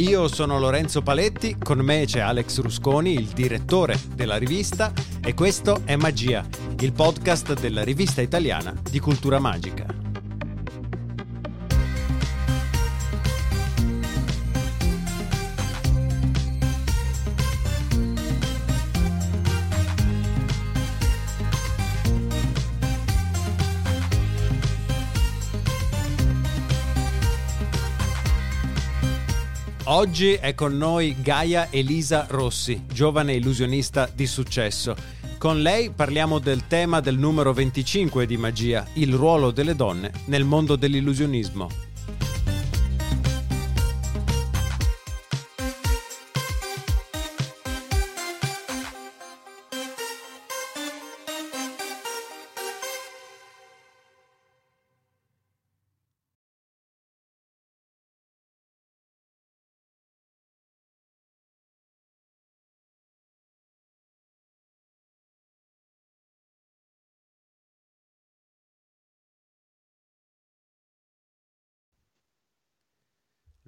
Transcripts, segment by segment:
Io sono Lorenzo Paletti, con me c'è Alex Rusconi, il direttore della rivista, e questo è Magia, il podcast della rivista italiana di cultura magica. Oggi è con noi Gaia Elisa Rossi, giovane illusionista di successo. Con lei parliamo del tema del numero 25 di Magia, il ruolo delle donne nel mondo dell'illusionismo.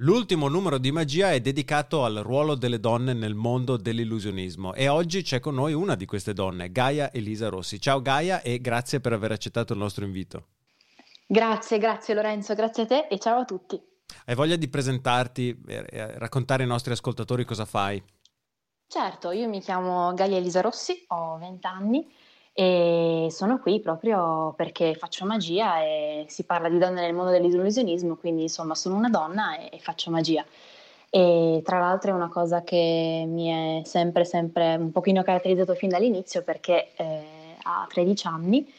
L'ultimo numero di magia è dedicato al ruolo delle donne nel mondo dell'illusionismo e oggi c'è con noi una di queste donne, Gaia Elisa Rossi. Ciao Gaia e grazie per aver accettato il nostro invito. Grazie, grazie Lorenzo, grazie a te e ciao a tutti. Hai voglia di presentarti e raccontare ai nostri ascoltatori cosa fai? Certo, io mi chiamo Gaia Elisa Rossi, ho 20 anni e sono qui proprio perché faccio magia e si parla di donne nel mondo dell'illusionismo, quindi insomma sono una donna e, e faccio magia. E tra l'altro è una cosa che mi è sempre, sempre un pochino caratterizzato fin dall'inizio perché eh, a 13 anni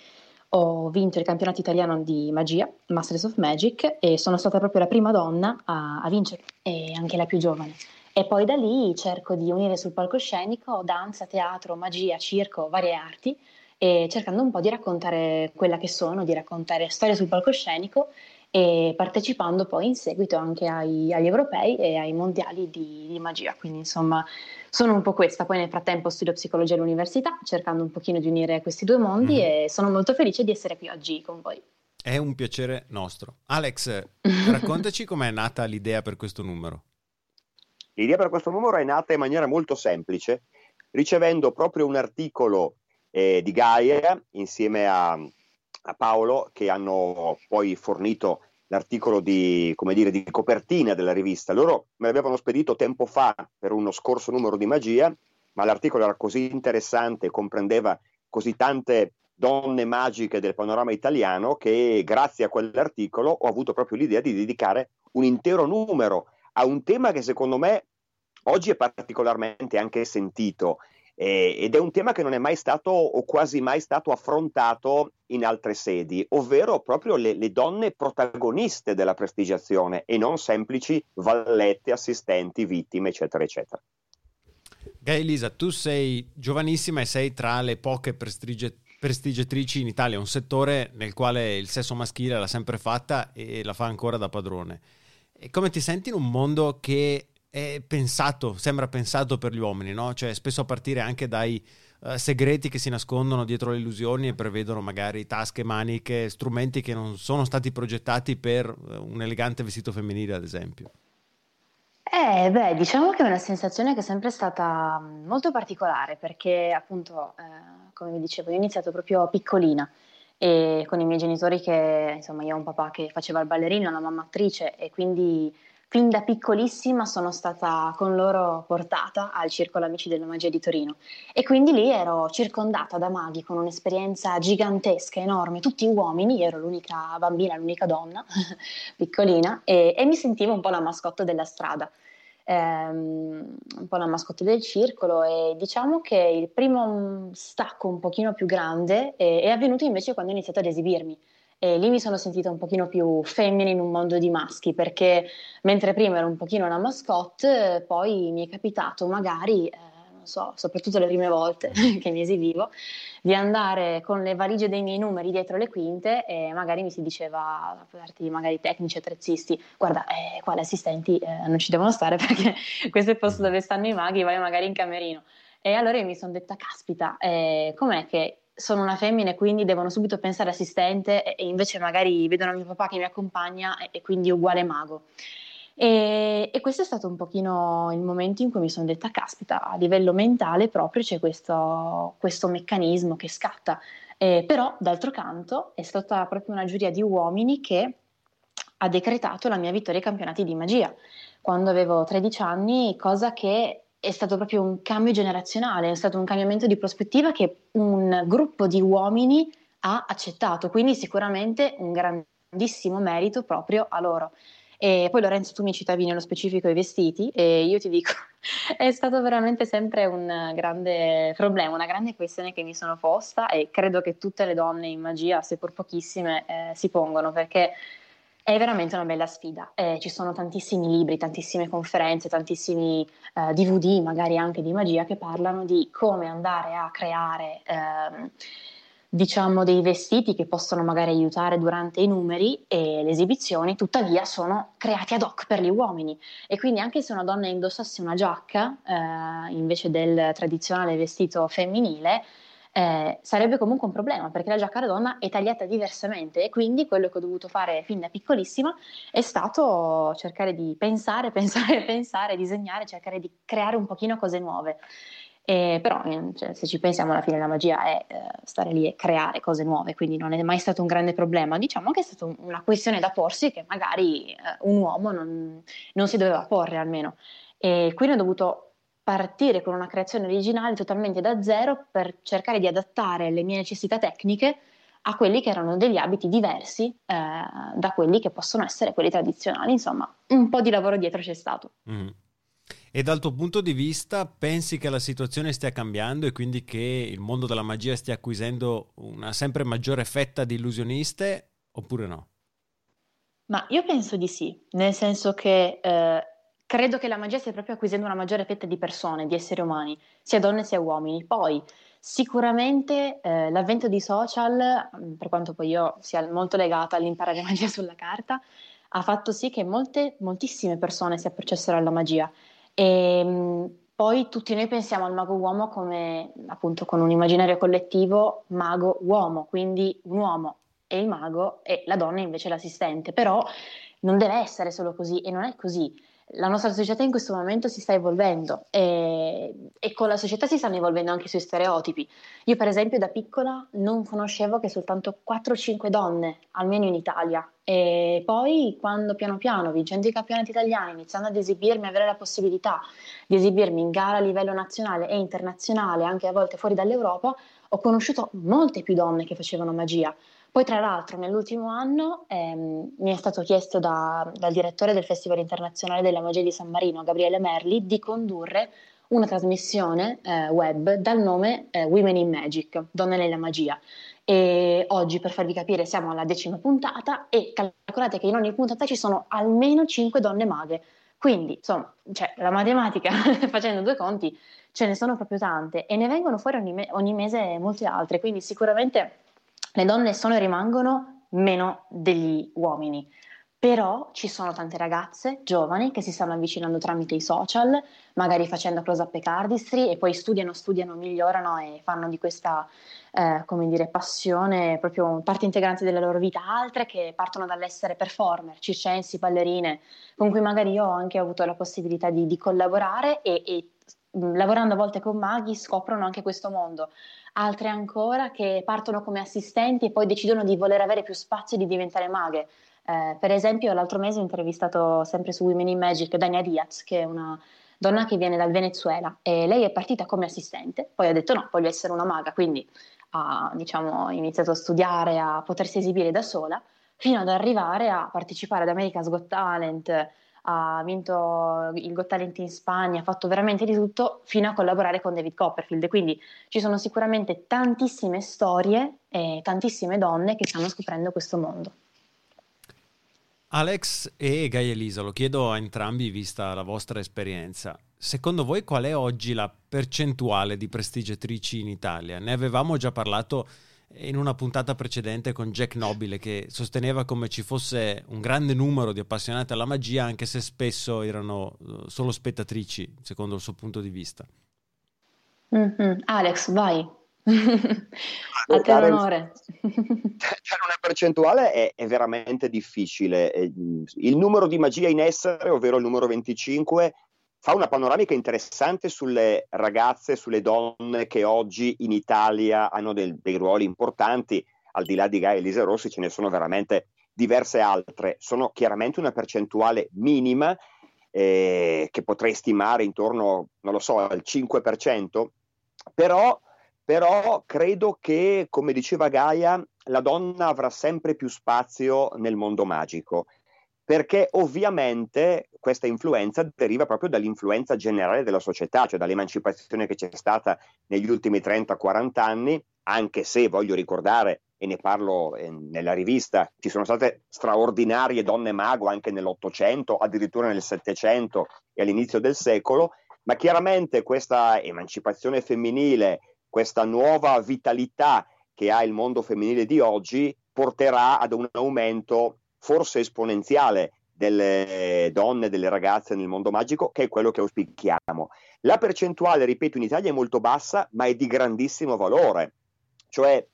ho vinto il campionato italiano di magia, Masters of Magic, e sono stata proprio la prima donna a, a vincere e anche la più giovane. E poi da lì cerco di unire sul palcoscenico danza, teatro, magia, circo, varie arti e cercando un po' di raccontare quella che sono, di raccontare storie sul palcoscenico e partecipando poi in seguito anche ai, agli europei e ai mondiali di, di, magia. Quindi insomma sono un po' questa. Poi nel frattempo studio psicologia all'università, cercando un pochino di unire questi due mondi mm. e sono molto felice di essere qui oggi con voi. È un piacere nostro. Alex, raccontaci com'è nata l'idea per questo numero. L'idea per questo numero è nata in maniera molto semplice, ricevendo proprio un articolo eh, di Gaia insieme a, a, Paolo che hanno poi fornito l'articolo di, dire, di copertina della rivista. Loro me l'avevano spedito tempo fa per uno scorso numero di magia, ma l'articolo era così interessante, comprendeva così tante donne magiche del panorama italiano che grazie a quell'articolo ho avuto proprio l'idea di dedicare un intero numero a un tema che secondo me oggi è particolarmente anche sentito eh, ed è un tema che non è mai stato o quasi mai stato affrontato in altre sedi, ovvero proprio le, le donne protagoniste della prestigiazione e non semplici vallette, assistenti, vittime, eccetera, eccetera. Gaia Elisa, tu sei giovanissima e sei tra le poche prestigie, prestigiatrici in Italia, un settore nel quale il sesso maschile l'ha sempre fatta e la fa ancora da padrone. E come ti senti in un mondo che è pensato, sembra pensato per gli uomini, no? Cioè, spesso a partire anche dai uh, segreti che si nascondono dietro le illusioni e prevedono magari tasche, maniche, strumenti che non sono stati progettati per uh, un elegante vestito femminile, ad esempio. Eh, beh, diciamo che è una sensazione che è sempre stata mm, molto particolare perché appunto, eh, come vi dicevo, io ho iniziato proprio piccolina e con i miei genitori che, insomma, io ho un papà che faceva il ballerino, una mamma attrice e quindi fin da piccolissima sono stata con loro portata al Circolo Amici della Magia di Torino. E quindi lì ero circondata da maghi con un'esperienza gigantesca, enorme, tutti uomini, io ero l'unica bambina, l'unica donna piccolina e, e, mi sentivo un po' la mascotte della strada. Um, un po' la mascotte del circolo e diciamo che il primo stacco un pochino più grande è, è avvenuto invece quando ho iniziato ad esibirmi e lì mi sono sentita un pochino più femmina in un mondo di maschi, perché mentre prima ero un pochino una mascotte, poi mi è capitato magari, eh, non so, soprattutto le prime volte che mi esibivo, di andare con le valigie dei miei numeri dietro le quinte e magari mi si diceva, darti magari tecnici, attrezzisti, guarda, eh, qua le assistenti eh, non ci devono stare perché questo è il posto dove stanno i maghi, vai magari in camerino. E allora io mi sono detta, caspita, eh, com'è che sono una femmina e quindi devono subito pensare assistente e invece magari vedono mio papà che mi accompagna e, e quindi uguale mago. E, e, questo è stato un pochino il momento in cui mi sono detta, caspita, a livello mentale proprio c'è questo, questo meccanismo che scatta. Eh, però, d'altro canto, è stata proprio una giuria di uomini che ha decretato la mia vittoria ai campionati di magia quando avevo 13 anni, cosa che è stato proprio un cambio generazionale, è stato un cambiamento di prospettiva che un gruppo di uomini ha accettato, quindi sicuramente un grandissimo merito proprio a loro. E poi Lorenzo, tu mi citavi nello specifico i vestiti e io ti dico, è stato veramente sempre un grande problema, una grande questione che mi sono posta e credo che tutte le donne in magia, seppur pochissime, eh, si pongono perché è veramente una bella sfida. Eh, ci sono tantissimi libri, tantissime conferenze, tantissimi eh, DVD, magari anche di magia, che parlano di come andare a creare. Ehm, diciamo dei vestiti che possono magari aiutare durante i numeri e le esibizioni, tuttavia sono creati ad hoc per gli uomini e quindi anche se una donna indossasse una giacca eh, invece del tradizionale vestito femminile, eh, sarebbe comunque un problema perché la giacca è tagliata diversamente e quindi quello che ho dovuto fare fin da piccolissima è stato cercare di pensare, pensare, pensare, disegnare, cercare di creare un pochino cose nuove. Eh, però cioè, se ci pensiamo alla fine la magia è eh, stare lì e creare cose nuove, quindi non è mai stato un grande problema. Diciamo che è stata una questione da porsi che magari eh, un uomo non, non, si doveva porre almeno. E quindi ho dovuto partire con una creazione originale totalmente da zero per cercare di adattare le mie necessità tecniche a quelli che erano degli abiti diversi eh, da quelli che possono essere quelli tradizionali. Insomma, un po' di lavoro dietro c'è stato. Mm. E dal tuo punto di vista pensi che la situazione stia cambiando e quindi che il mondo della magia stia acquisendo una sempre maggiore fetta di illusioniste oppure no? Ma io penso di sì, nel senso che eh, credo che la magia stia proprio acquisendo una maggiore fetta di persone, di esseri umani, sia donne sia uomini. Poi sicuramente eh, l'avvento di social, mm, per quanto poi io sia molto legata all'imparare magia sulla carta, ha fatto sì che molte, moltissime persone si approcciassero alla magia. E mh, poi tutti noi pensiamo al mago uomo come appunto con un immaginario collettivo mago uomo, quindi un uomo è il mago e la donna invece l'assistente, però non deve essere solo così e non è così la nostra società in questo momento si sta evolvendo e, e, con la società si stanno evolvendo anche i suoi stereotipi. Io per esempio da piccola non conoscevo che soltanto 4-5 donne, almeno in Italia, e poi quando piano piano, vincendo i campionati italiani, iniziando ad esibirmi, avere la possibilità di esibirmi in gara a livello nazionale e internazionale, anche a volte fuori dall'Europa, ho conosciuto molte più donne che facevano magia. Poi tra l'altro nell'ultimo anno ehm, mi è stato chiesto da, dal direttore del Festival internazionale della magia di San Marino, Gabriele Merli, di condurre una trasmissione eh, web dal nome eh, Women in Magic, Donne nella magia. E oggi, per farvi capire, siamo alla decima puntata e calcolate che in ogni puntata ci sono almeno 5 donne maghe. Quindi, insomma, cioè, la matematica, facendo due conti, ce ne sono proprio tante e ne vengono fuori ogni, me- ogni mese molte altre. Quindi sicuramente le donne sono e rimangono meno degli uomini. Però ci sono tante ragazze giovani che si stanno avvicinando tramite i social, magari facendo close-up e cardistry e poi studiano, studiano, migliorano e fanno di questa, eh, come dire, passione proprio parte integrante della loro vita. Altre che partono dall'essere performer, circensi, ballerine, con cui magari io ho anche avuto la possibilità di, di collaborare e, e lavorando a volte con maghi scoprono anche questo mondo altre ancora che partono come assistenti e poi decidono di voler avere più spazio e di diventare maghe. Eh, per esempio, l'altro mese ho intervistato sempre su Women in Magic Dania Diaz, che è una donna che viene dal Venezuela e lei è partita come assistente, poi ha detto no, voglio essere una maga, quindi ha diciamo, iniziato a studiare, a potersi esibire da sola, fino ad arrivare a partecipare ad America's Got Talent, ha vinto il Got Talent in Spagna, ha fatto veramente di tutto fino a collaborare con David Copperfield. Quindi ci sono sicuramente tantissime storie e tantissime donne che stanno scoprendo questo mondo. Alex e Gaia Elisa, lo chiedo a entrambi vista la vostra esperienza. Secondo voi qual è oggi la percentuale di prestigiatrici in Italia? Ne avevamo già parlato in una puntata precedente con Jack Nobile che sosteneva come ci fosse un grande numero di appassionati alla magia anche se spesso erano eh, solo spettatrici secondo il suo punto di vista. Mm-hmm. Alex, vai. A te l'onore. Dare una percentuale è, è, veramente difficile. Il numero di magia in essere, ovvero il numero 25, fa una panoramica interessante sulle ragazze, sulle donne che oggi in Italia hanno del, dei ruoli importanti. Al di là di Gaia Elisa Rossi ce ne sono veramente diverse altre. Sono chiaramente una percentuale minima eh, che potrei stimare intorno, non lo so, al 5%, però però credo che, come diceva Gaia, la donna avrà sempre più spazio nel mondo magico, perché ovviamente questa influenza deriva proprio dall'influenza generale della società, cioè dall'emancipazione che c'è stata negli ultimi 30-40 anni, anche se voglio ricordare, e ne parlo eh, nella rivista, ci sono state straordinarie donne mago anche nell'Ottocento, addirittura nel Settecento e all'inizio del secolo, ma chiaramente questa emancipazione femminile questa nuova vitalità che ha il mondo femminile di oggi porterà ad un aumento forse esponenziale delle donne, delle ragazze nel mondo magico, che è quello che auspichiamo. La percentuale, ripeto, in Italia è molto bassa, ma è di grandissimo valore. Cioè,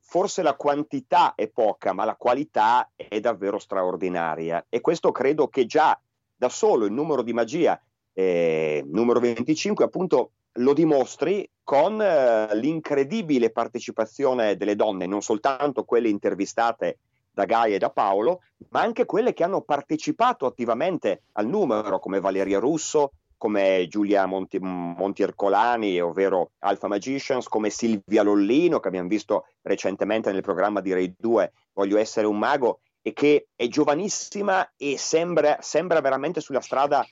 forse la quantità è poca, ma la qualità è davvero straordinaria. E questo credo che già da solo il numero di magia, eh, numero 25, appunto, lo dimostri con eh, l'incredibile partecipazione delle donne, non soltanto quelle intervistate da Gaia e da Paolo, ma anche quelle che hanno partecipato attivamente al numero, come Valeria Russo, come Giulia Monti, Montiercolani, ovvero Alpha Magicians, come Silvia Lollino, che abbiamo visto recentemente nel programma di Rai 2, Voglio essere un mago, e che è giovanissima e sembra, sembra veramente sulla strada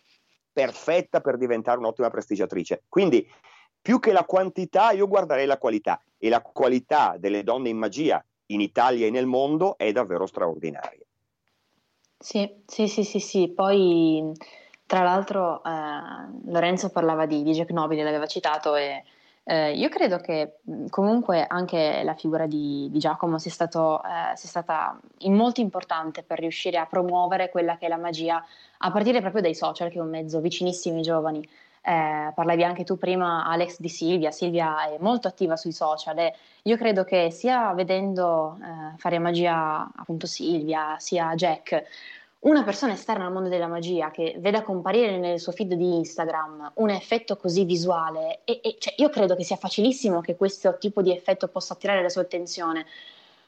perfetta per diventare un'ottima prestigiatrice. Quindi, più che la quantità, io guarderei la qualità e la qualità delle donne in magia in Italia e nel mondo è davvero straordinaria. Sì, sì, sì, sì, sì. Poi tra l'altro eh, Lorenzo parlava di, di Jack Nobile, l'aveva citato e eh, io credo che comunque anche la figura di, di Giacomo sia, stato, eh, sia, stata molto importante per riuscire a promuovere quella che è la magia a partire proprio dai social, che è un mezzo vicinissimo ai giovani. Eh, parlavi anche tu prima, Alex, di Silvia. Silvia è molto attiva sui social e io credo che sia vedendo eh, fare magia appunto Silvia, sia Jack, una persona esterna al mondo della magia che veda comparire nel suo feed di Instagram un effetto così visuale, e, e cioè io credo che sia facilissimo che questo tipo di effetto possa attirare la sua attenzione.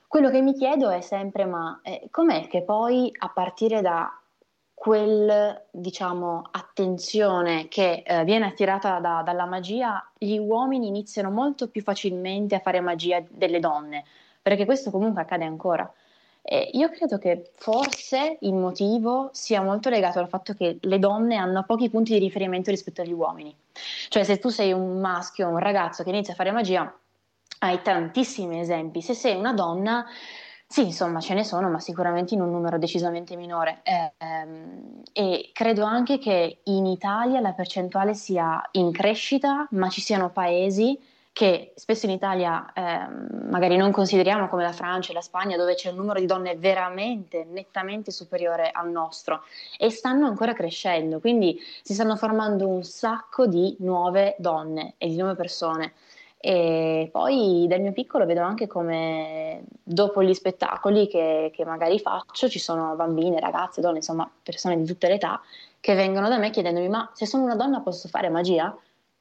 Quello che mi chiedo è sempre: ma eh, com'è che poi a partire da quel, diciamo, attenzione che eh, viene attirata da, dalla magia, gli uomini iniziano molto più facilmente a fare magia delle donne, perché questo comunque accade ancora. E io credo che forse il motivo sia molto legato al fatto che le donne hanno pochi punti di riferimento rispetto agli uomini. Cioè, se tu sei un maschio, un ragazzo che inizia a fare magia, hai tantissimi esempi. Se sei una donna, sì, insomma, ce ne sono, ma sicuramente in un numero decisamente minore. Eh, ehm, e credo anche che in Italia la percentuale sia in crescita, ma ci siano paesi che spesso in Italia eh, magari non consideriamo come la Francia e la Spagna dove c'è un numero di donne veramente nettamente superiore al nostro e stanno ancora crescendo, quindi si stanno formando un sacco di nuove donne e di nuove persone. E poi dal mio piccolo vedo anche come dopo gli spettacoli che, che magari faccio ci sono bambine, ragazze, donne, insomma persone di tutte le età che vengono da me chiedendomi ma se sono una donna posso fare magia?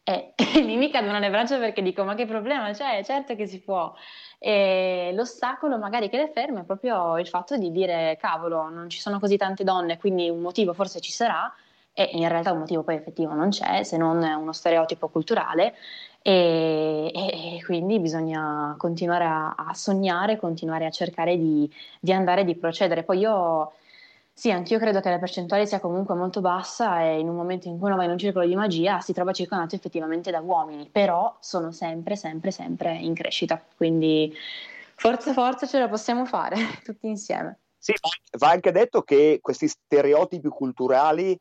E, lì mi cadono le braccia perché dico: Ma che problema c'è? Certo che si può. E l'ostacolo magari che le ferma è proprio il fatto di dire: Cavolo, non ci sono così tante donne, quindi un motivo forse ci sarà. E in realtà un motivo poi effettivo non c'è, se non uno stereotipo culturale. E, e, quindi bisogna continuare a, a, sognare, continuare a cercare di, di andare, di procedere. Poi io sì, anch'io credo che la percentuale sia comunque molto bassa e in un momento in cui uno va in un circolo di magia si trova circondato effettivamente da uomini, però sono sempre, sempre, sempre in crescita. Quindi forza, forza ce la possiamo fare tutti insieme. Sì, va anche detto che questi stereotipi culturali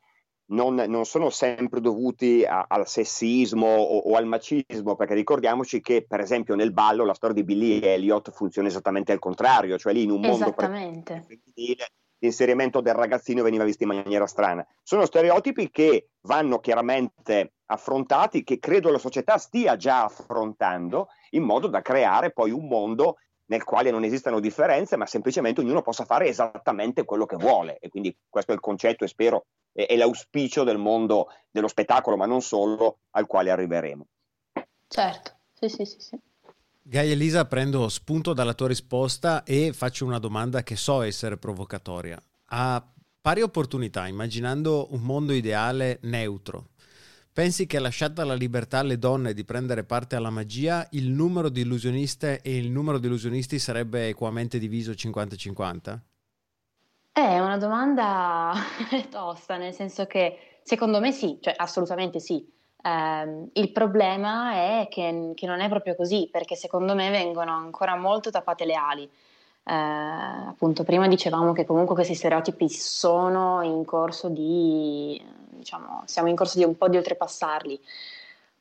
non, non sono sempre dovuti a, al sessismo o, o, al macismo, perché ricordiamoci che, per esempio, nel ballo la storia di Billy Elliot funziona esattamente al contrario, cioè lì in un mondo femminile l'inserimento del ragazzino veniva visto in maniera strana. Sono stereotipi che vanno chiaramente affrontati, che credo la società stia già affrontando, in modo da creare poi un mondo nel quale non esistano differenze, ma semplicemente ognuno possa fare esattamente quello che vuole. E quindi questo è il concetto e spero è, l'auspicio del mondo dello spettacolo, ma non solo, al quale arriveremo. Certo, sì, sì, sì. sì. Gaia Elisa, prendo spunto dalla tua risposta e faccio una domanda che so essere provocatoria. A pari opportunità, immaginando un mondo ideale neutro, pensi che lasciata la libertà alle donne di prendere parte alla magia, il numero di illusioniste e il numero di illusionisti sarebbe equamente diviso 50-50? È una domanda tosta, nel senso che secondo me sì, cioè assolutamente sì. Eh, il problema è che, che, non è proprio così, perché secondo me vengono ancora molto tappate le ali. Eh, appunto, prima dicevamo che comunque questi stereotipi sono in corso di, diciamo, siamo in corso di un po' di oltrepassarli.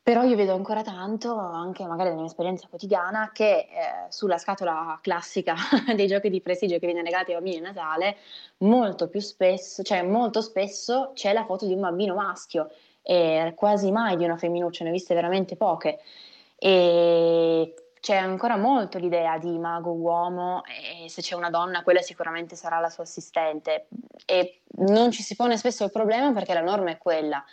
Però io vedo ancora tanto, anche magari nella mia esperienza quotidiana, che eh, sulla scatola classica dei giochi di prestigio che viene legati ai bambini a Natale, molto più spesso, cioè molto spesso c'è la foto di un bambino maschio e quasi mai di una femminuccia, ne ho viste veramente poche. E c'è ancora molto l'idea di mago uomo e se c'è una donna quella sicuramente sarà la sua assistente e non ci si pone spesso il problema perché la norma è quella.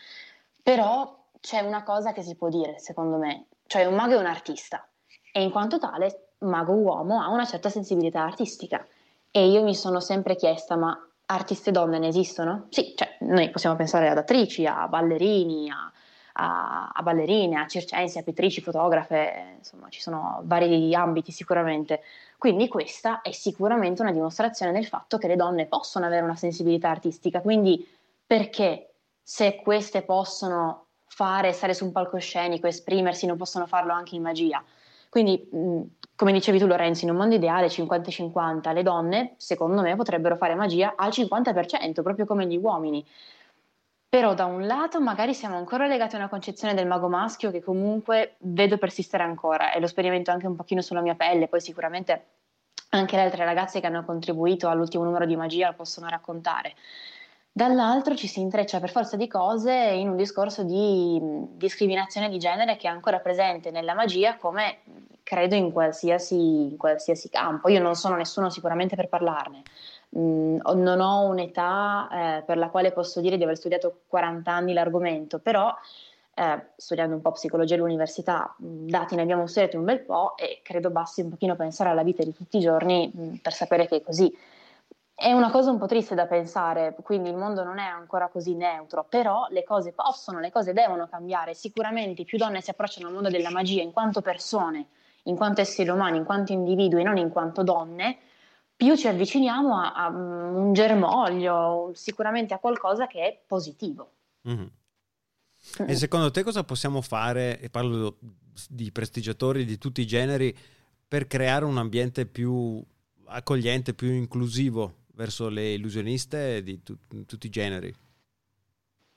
Però c'è una cosa che si può dire, secondo me, cioè un mago è un artista e in quanto tale mago uomo ha una certa sensibilità artistica e io mi sono sempre chiesta ma artiste donne ne esistono? Sì, cioè, noi possiamo pensare ad attrici, a ballerini, a, a, a ballerine, a circensi, a pittrici, fotografe, insomma ci sono vari ambiti sicuramente. Quindi questa è sicuramente una dimostrazione del fatto che le donne possono avere una sensibilità artistica, quindi perché se queste possono fare, stare su un palcoscenico, esprimersi, non possono farlo anche in magia? Quindi, mh, come dicevi tu Lorenzo, in un mondo ideale 50-50, le donne, secondo me, potrebbero fare magia al 50%, proprio come gli uomini. Però da un lato magari siamo ancora legati a una concezione del mago maschio che comunque vedo persistere ancora e lo sperimento anche un pochino sulla mia pelle, poi sicuramente anche le altre ragazze che hanno contribuito all'ultimo numero di magia lo possono raccontare dall'altro ci si intreccia per forza di cose in un discorso di discriminazione di genere che è ancora presente nella magia come credo in qualsiasi, in qualsiasi campo. Io non sono nessuno sicuramente per parlarne. Mm, non ho un'età eh, per la quale posso dire di aver studiato 40 anni l'argomento, però eh, studiando un po' psicologia all'università, dati ne abbiamo studiati un bel po' e credo basti un pochino pensare alla vita di tutti i giorni mh, per sapere che è così. È una cosa un po' triste da pensare, quindi il mondo non è ancora così neutro, però le cose possono, le cose devono cambiare. Sicuramente più donne si approcciano al mondo della magia in quanto persone, in quanto esseri umani, in quanto individui, non in quanto donne, più ci avviciniamo a, a un germoglio, sicuramente a qualcosa che è positivo. Mm-hmm. E secondo te cosa possiamo fare, e parlo di prestigiatori di tutti i generi, per creare un ambiente più accogliente, più inclusivo verso le illusioniste di tu- tutti i generi?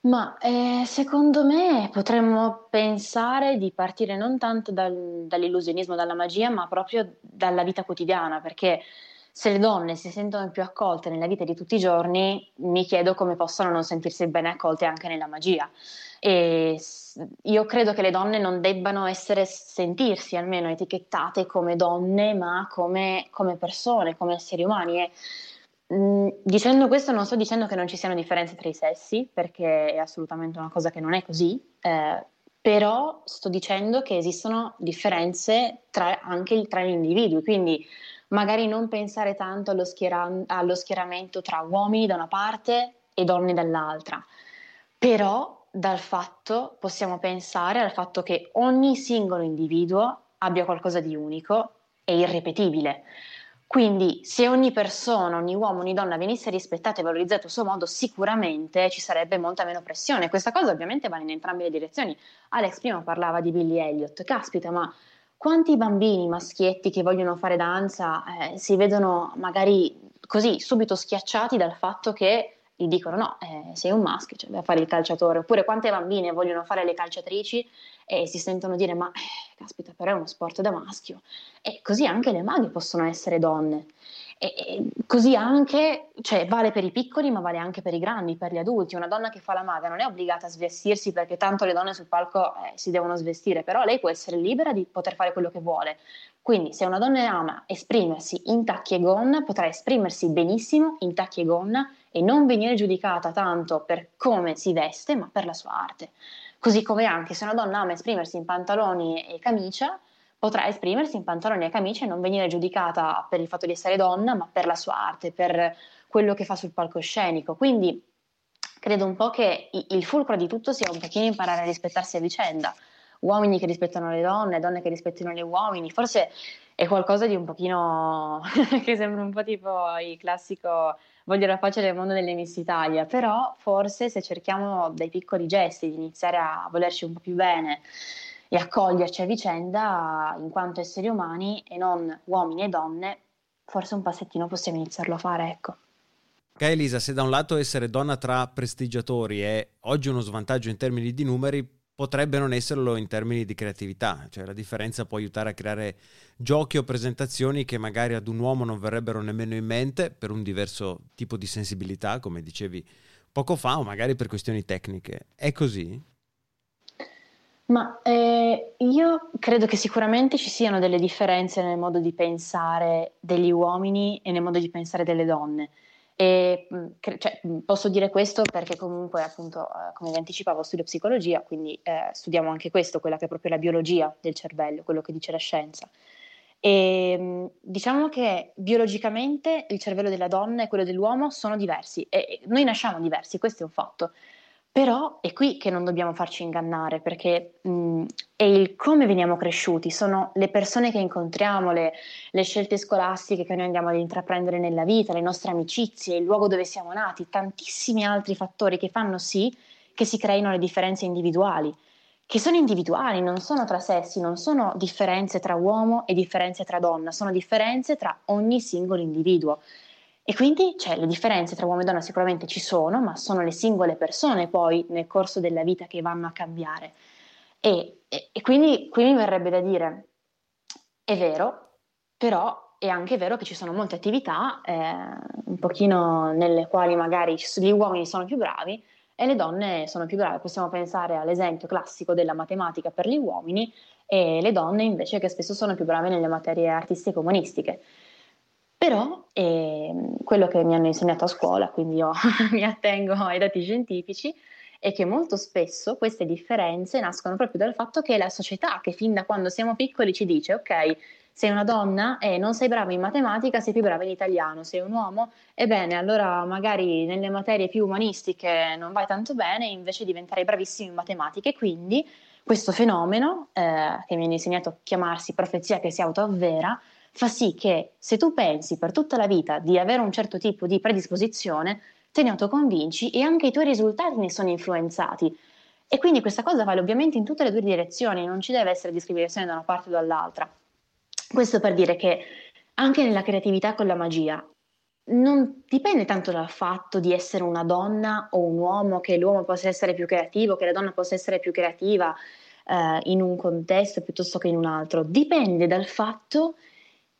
Ma eh, secondo me potremmo pensare di partire non tanto dal, dall'illusionismo, dalla magia, ma proprio dalla vita quotidiana, perché se le donne si sentono più accolte nella vita di tutti i giorni, mi chiedo come possano non sentirsi bene accolte anche nella magia. E io credo che le donne non debbano essere, sentirsi almeno etichettate come donne, ma come, come persone, come esseri umani. E, dicendo questo non sto dicendo che non ci siano differenze tra i sessi, perché è assolutamente una cosa che non è così, eh, però sto dicendo che esistono differenze tra, anche tra gli individui, quindi magari non pensare tanto allo, schiera- allo schieramento tra uomini da una parte e donne dall'altra, però dal fatto, possiamo pensare al fatto che ogni singolo individuo abbia qualcosa di unico e irripetibile. Quindi se ogni persona, ogni uomo, ogni donna venisse rispettata e valorizzata a suo modo, sicuramente ci sarebbe molta meno pressione. Questa cosa ovviamente va in entrambe le direzioni. Alex prima parlava di Billy Elliot, caspita, ma quanti bambini maschietti che vogliono fare danza eh, si vedono magari così subito schiacciati dal fatto che gli dicono no, eh, sei un maschio, cioè vai a fare il calciatore, oppure quante bambine vogliono fare le calciatrici e si sentono dire ma eh, caspita però è uno sport da maschio. E così anche le maghe possono essere donne E, e così anche, cioè vale per i piccoli ma vale anche per i grandi, per gli adulti. Una donna che fa la maga non è obbligata a svestirsi perché tanto le donne sul palco eh, si devono svestire, però lei può essere libera di poter fare quello che vuole. Quindi se una donna ama esprimersi in tacchi e gonna, potrà esprimersi benissimo in tacchi e gonna e non venire giudicata tanto per come si veste, ma per la sua arte. Così come anche se una donna ama esprimersi in pantaloni e camicia, potrà esprimersi in pantaloni e camicia e non venire giudicata per il fatto di essere donna, ma per la sua arte, per quello che fa sul palcoscenico. Quindi credo un po' che il fulcro di tutto sia un pochino imparare a rispettarsi a vicenda. Uomini che rispettano le donne, donne che rispettano gli uomini, forse è qualcosa di un pochino che sembra un po' tipo il classico voglio la pace nel mondo delle Miss Italia, però forse se cerchiamo dai piccoli gesti di iniziare a volerci un po' più bene, e accoglierci a vicenda in quanto esseri umani e non uomini e donne, forse un passettino possiamo iniziarlo a fare, ecco. Ok Elisa, se da un lato essere donna tra prestigiatori è oggi uno svantaggio in termini di numeri, potrebbe non esserlo in termini di creatività, cioè la differenza può aiutare a creare giochi o presentazioni che magari ad un uomo non verrebbero nemmeno in mente per un diverso tipo di sensibilità, come dicevi poco fa, o magari per questioni tecniche. È così? Ma eh, io credo che sicuramente ci siano delle differenze nel modo di pensare degli uomini e nel modo di pensare delle donne. E, mm, cioè, mm, posso dire questo perché comunque, appunto, eh, come vi anticipavo, studio psicologia, quindi eh, studiamo anche questo, quella che è proprio la biologia del cervello, quello che dice la scienza. E mm, diciamo che biologicamente il cervello della donna e quello dell'uomo sono diversi e noi nasciamo diversi, questo è un fatto. Però è qui che non dobbiamo farci ingannare, perché mh, è il come veniamo cresciuti, sono le persone che incontriamo, le, le, scelte scolastiche che noi andiamo ad intraprendere nella vita, le nostre amicizie, il luogo dove siamo nati, tantissimi altri fattori che fanno sì che si creino le differenze individuali, che sono individuali, non sono tra sessi, non sono differenze tra uomo e differenze tra donna, sono differenze tra ogni singolo individuo. E quindi cioè, le differenze tra uomo e donna sicuramente ci sono, ma sono le singole persone poi nel corso della vita che vanno a cambiare. E, e, e quindi qui mi verrebbe da dire, è vero, però è anche vero che ci sono molte attività, eh, un pochino nelle quali magari gli uomini sono più bravi e le donne sono più brave. Possiamo pensare all'esempio classico della matematica per gli uomini e le donne invece che spesso sono più brave nelle materie artistiche e umanistiche. Però eh, quello che mi hanno insegnato a scuola, quindi io mi attengo ai dati scientifici, è che molto spesso queste differenze nascono proprio dal fatto che la società che fin da quando siamo piccoli ci dice ok, sei una donna e non sei brava in matematica, sei più brava in italiano, sei un uomo, ebbene allora magari nelle materie più umanistiche non vai tanto bene, invece diventerai bravissimo in matematica e quindi questo fenomeno, eh, che mi hanno insegnato a chiamarsi profezia che si autoavvera, fa sì che se tu pensi per tutta la vita di avere un certo tipo di predisposizione, te ne autoconvinci e anche i tuoi risultati ne sono influenzati. E quindi questa cosa vale ovviamente in tutte le due direzioni, non ci deve essere discriminazione da una parte o dall'altra. Questo per dire che anche nella creatività con la magia non dipende tanto dal fatto di essere una donna o un uomo, che l'uomo possa essere più creativo, che la donna possa essere più creativa eh, in un contesto piuttosto che in un altro, dipende dal fatto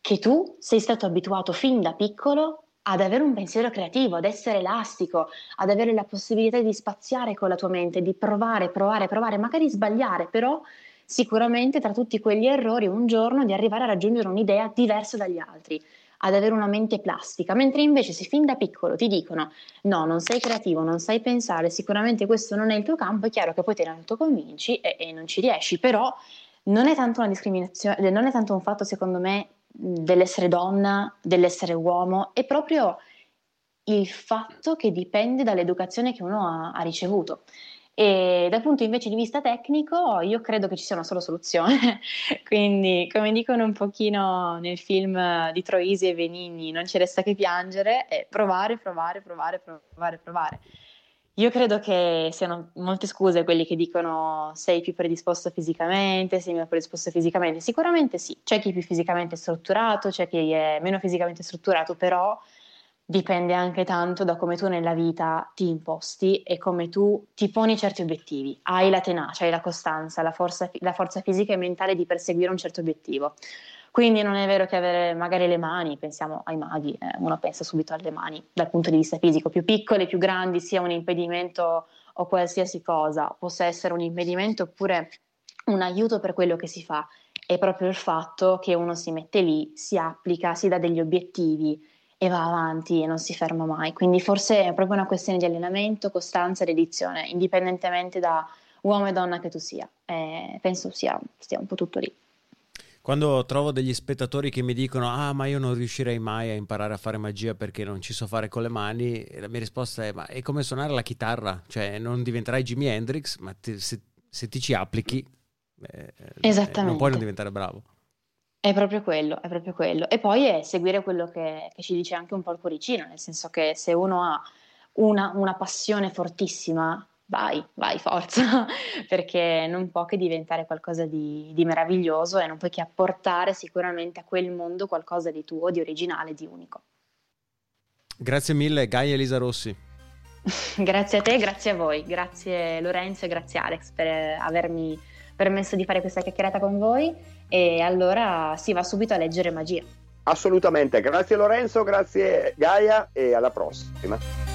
che tu sei stato abituato fin da piccolo ad avere un pensiero creativo, ad essere elastico, ad avere la possibilità di spaziare con la tua mente, di provare, provare, provare, magari sbagliare, però sicuramente tra tutti quegli errori un giorno di arrivare a raggiungere un'idea diversa dagli altri, ad avere una mente plastica, mentre invece se fin da piccolo ti dicono no, non sei creativo, non sai pensare, sicuramente questo non è il tuo campo, è chiaro che poi te ne autoconvinci e, e non ci riesci, però non è tanto una discriminazione, non è tanto un fatto secondo me dell'essere donna, dell'essere uomo, è proprio il fatto che dipende dall'educazione che uno ha, ha, ricevuto. E dal punto invece di vista tecnico, io credo che ci sia una sola soluzione. Quindi, come dicono un pochino nel film di Troisi e Venini, non ci resta che piangere, è provare, provare, provare, provare, provare. Io credo che siano molte scuse quelli che dicono sei più predisposto fisicamente, sei meno predisposto fisicamente. Sicuramente sì, c'è chi è più fisicamente strutturato, c'è chi è meno fisicamente strutturato, però dipende anche tanto da come tu nella vita ti imposti e come tu ti poni certi obiettivi. Hai la tenacia, hai la costanza, la forza, la forza fisica e mentale di perseguire un certo obiettivo. Quindi non è vero che avere magari le mani, pensiamo ai maghi, eh, uno pensa subito alle mani dal punto di vista fisico, più piccole, più grandi, sia un impedimento o qualsiasi cosa, possa essere un impedimento oppure un aiuto per quello che si fa, è proprio il fatto che uno si mette lì, si applica, si dà degli obiettivi e va avanti e non si ferma mai. Quindi forse è proprio una questione di allenamento, costanza e dedizione, indipendentemente da uomo e donna che tu sia. Eh, penso sia, sia un po' tutto lì. Quando trovo degli spettatori che mi dicono ah ma io non riuscirei mai a imparare a fare magia perché non ci so fare con le mani, la mia risposta è ma è come suonare la chitarra, cioè non diventerai Jimi Hendrix, ma te, se, se, ti ci applichi eh, eh non puoi non diventare bravo. È proprio quello, è proprio quello. E poi è seguire quello che, che ci dice anche un po' il cuoricino, nel senso che se uno ha una, una passione fortissima vai, vai, forza, perché non può che diventare qualcosa di, di, meraviglioso e non puoi che apportare sicuramente a quel mondo qualcosa di tuo, di originale, di unico. Grazie mille, Gaia Elisa Rossi. grazie a te, grazie a voi, grazie Lorenzo e grazie Alex per avermi permesso di fare questa chiacchierata con voi e allora si va subito a leggere magia. Assolutamente, grazie Lorenzo, grazie Gaia e alla prossima.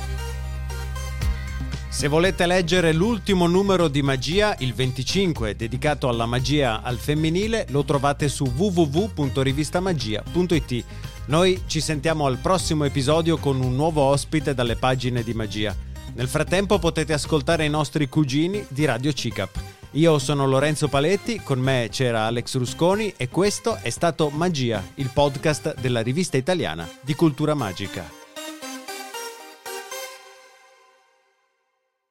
Se volete leggere l'ultimo numero di Magia, il 25, dedicato alla magia al femminile, lo trovate su www.rivistamagia.it. Noi ci sentiamo al prossimo episodio con un nuovo ospite dalle pagine di Magia. Nel frattempo potete ascoltare i nostri cugini di Radio CICAP. Io sono Lorenzo Paletti, con me c'era Alex Rusconi e questo è stato Magia, il podcast della rivista italiana di cultura magica.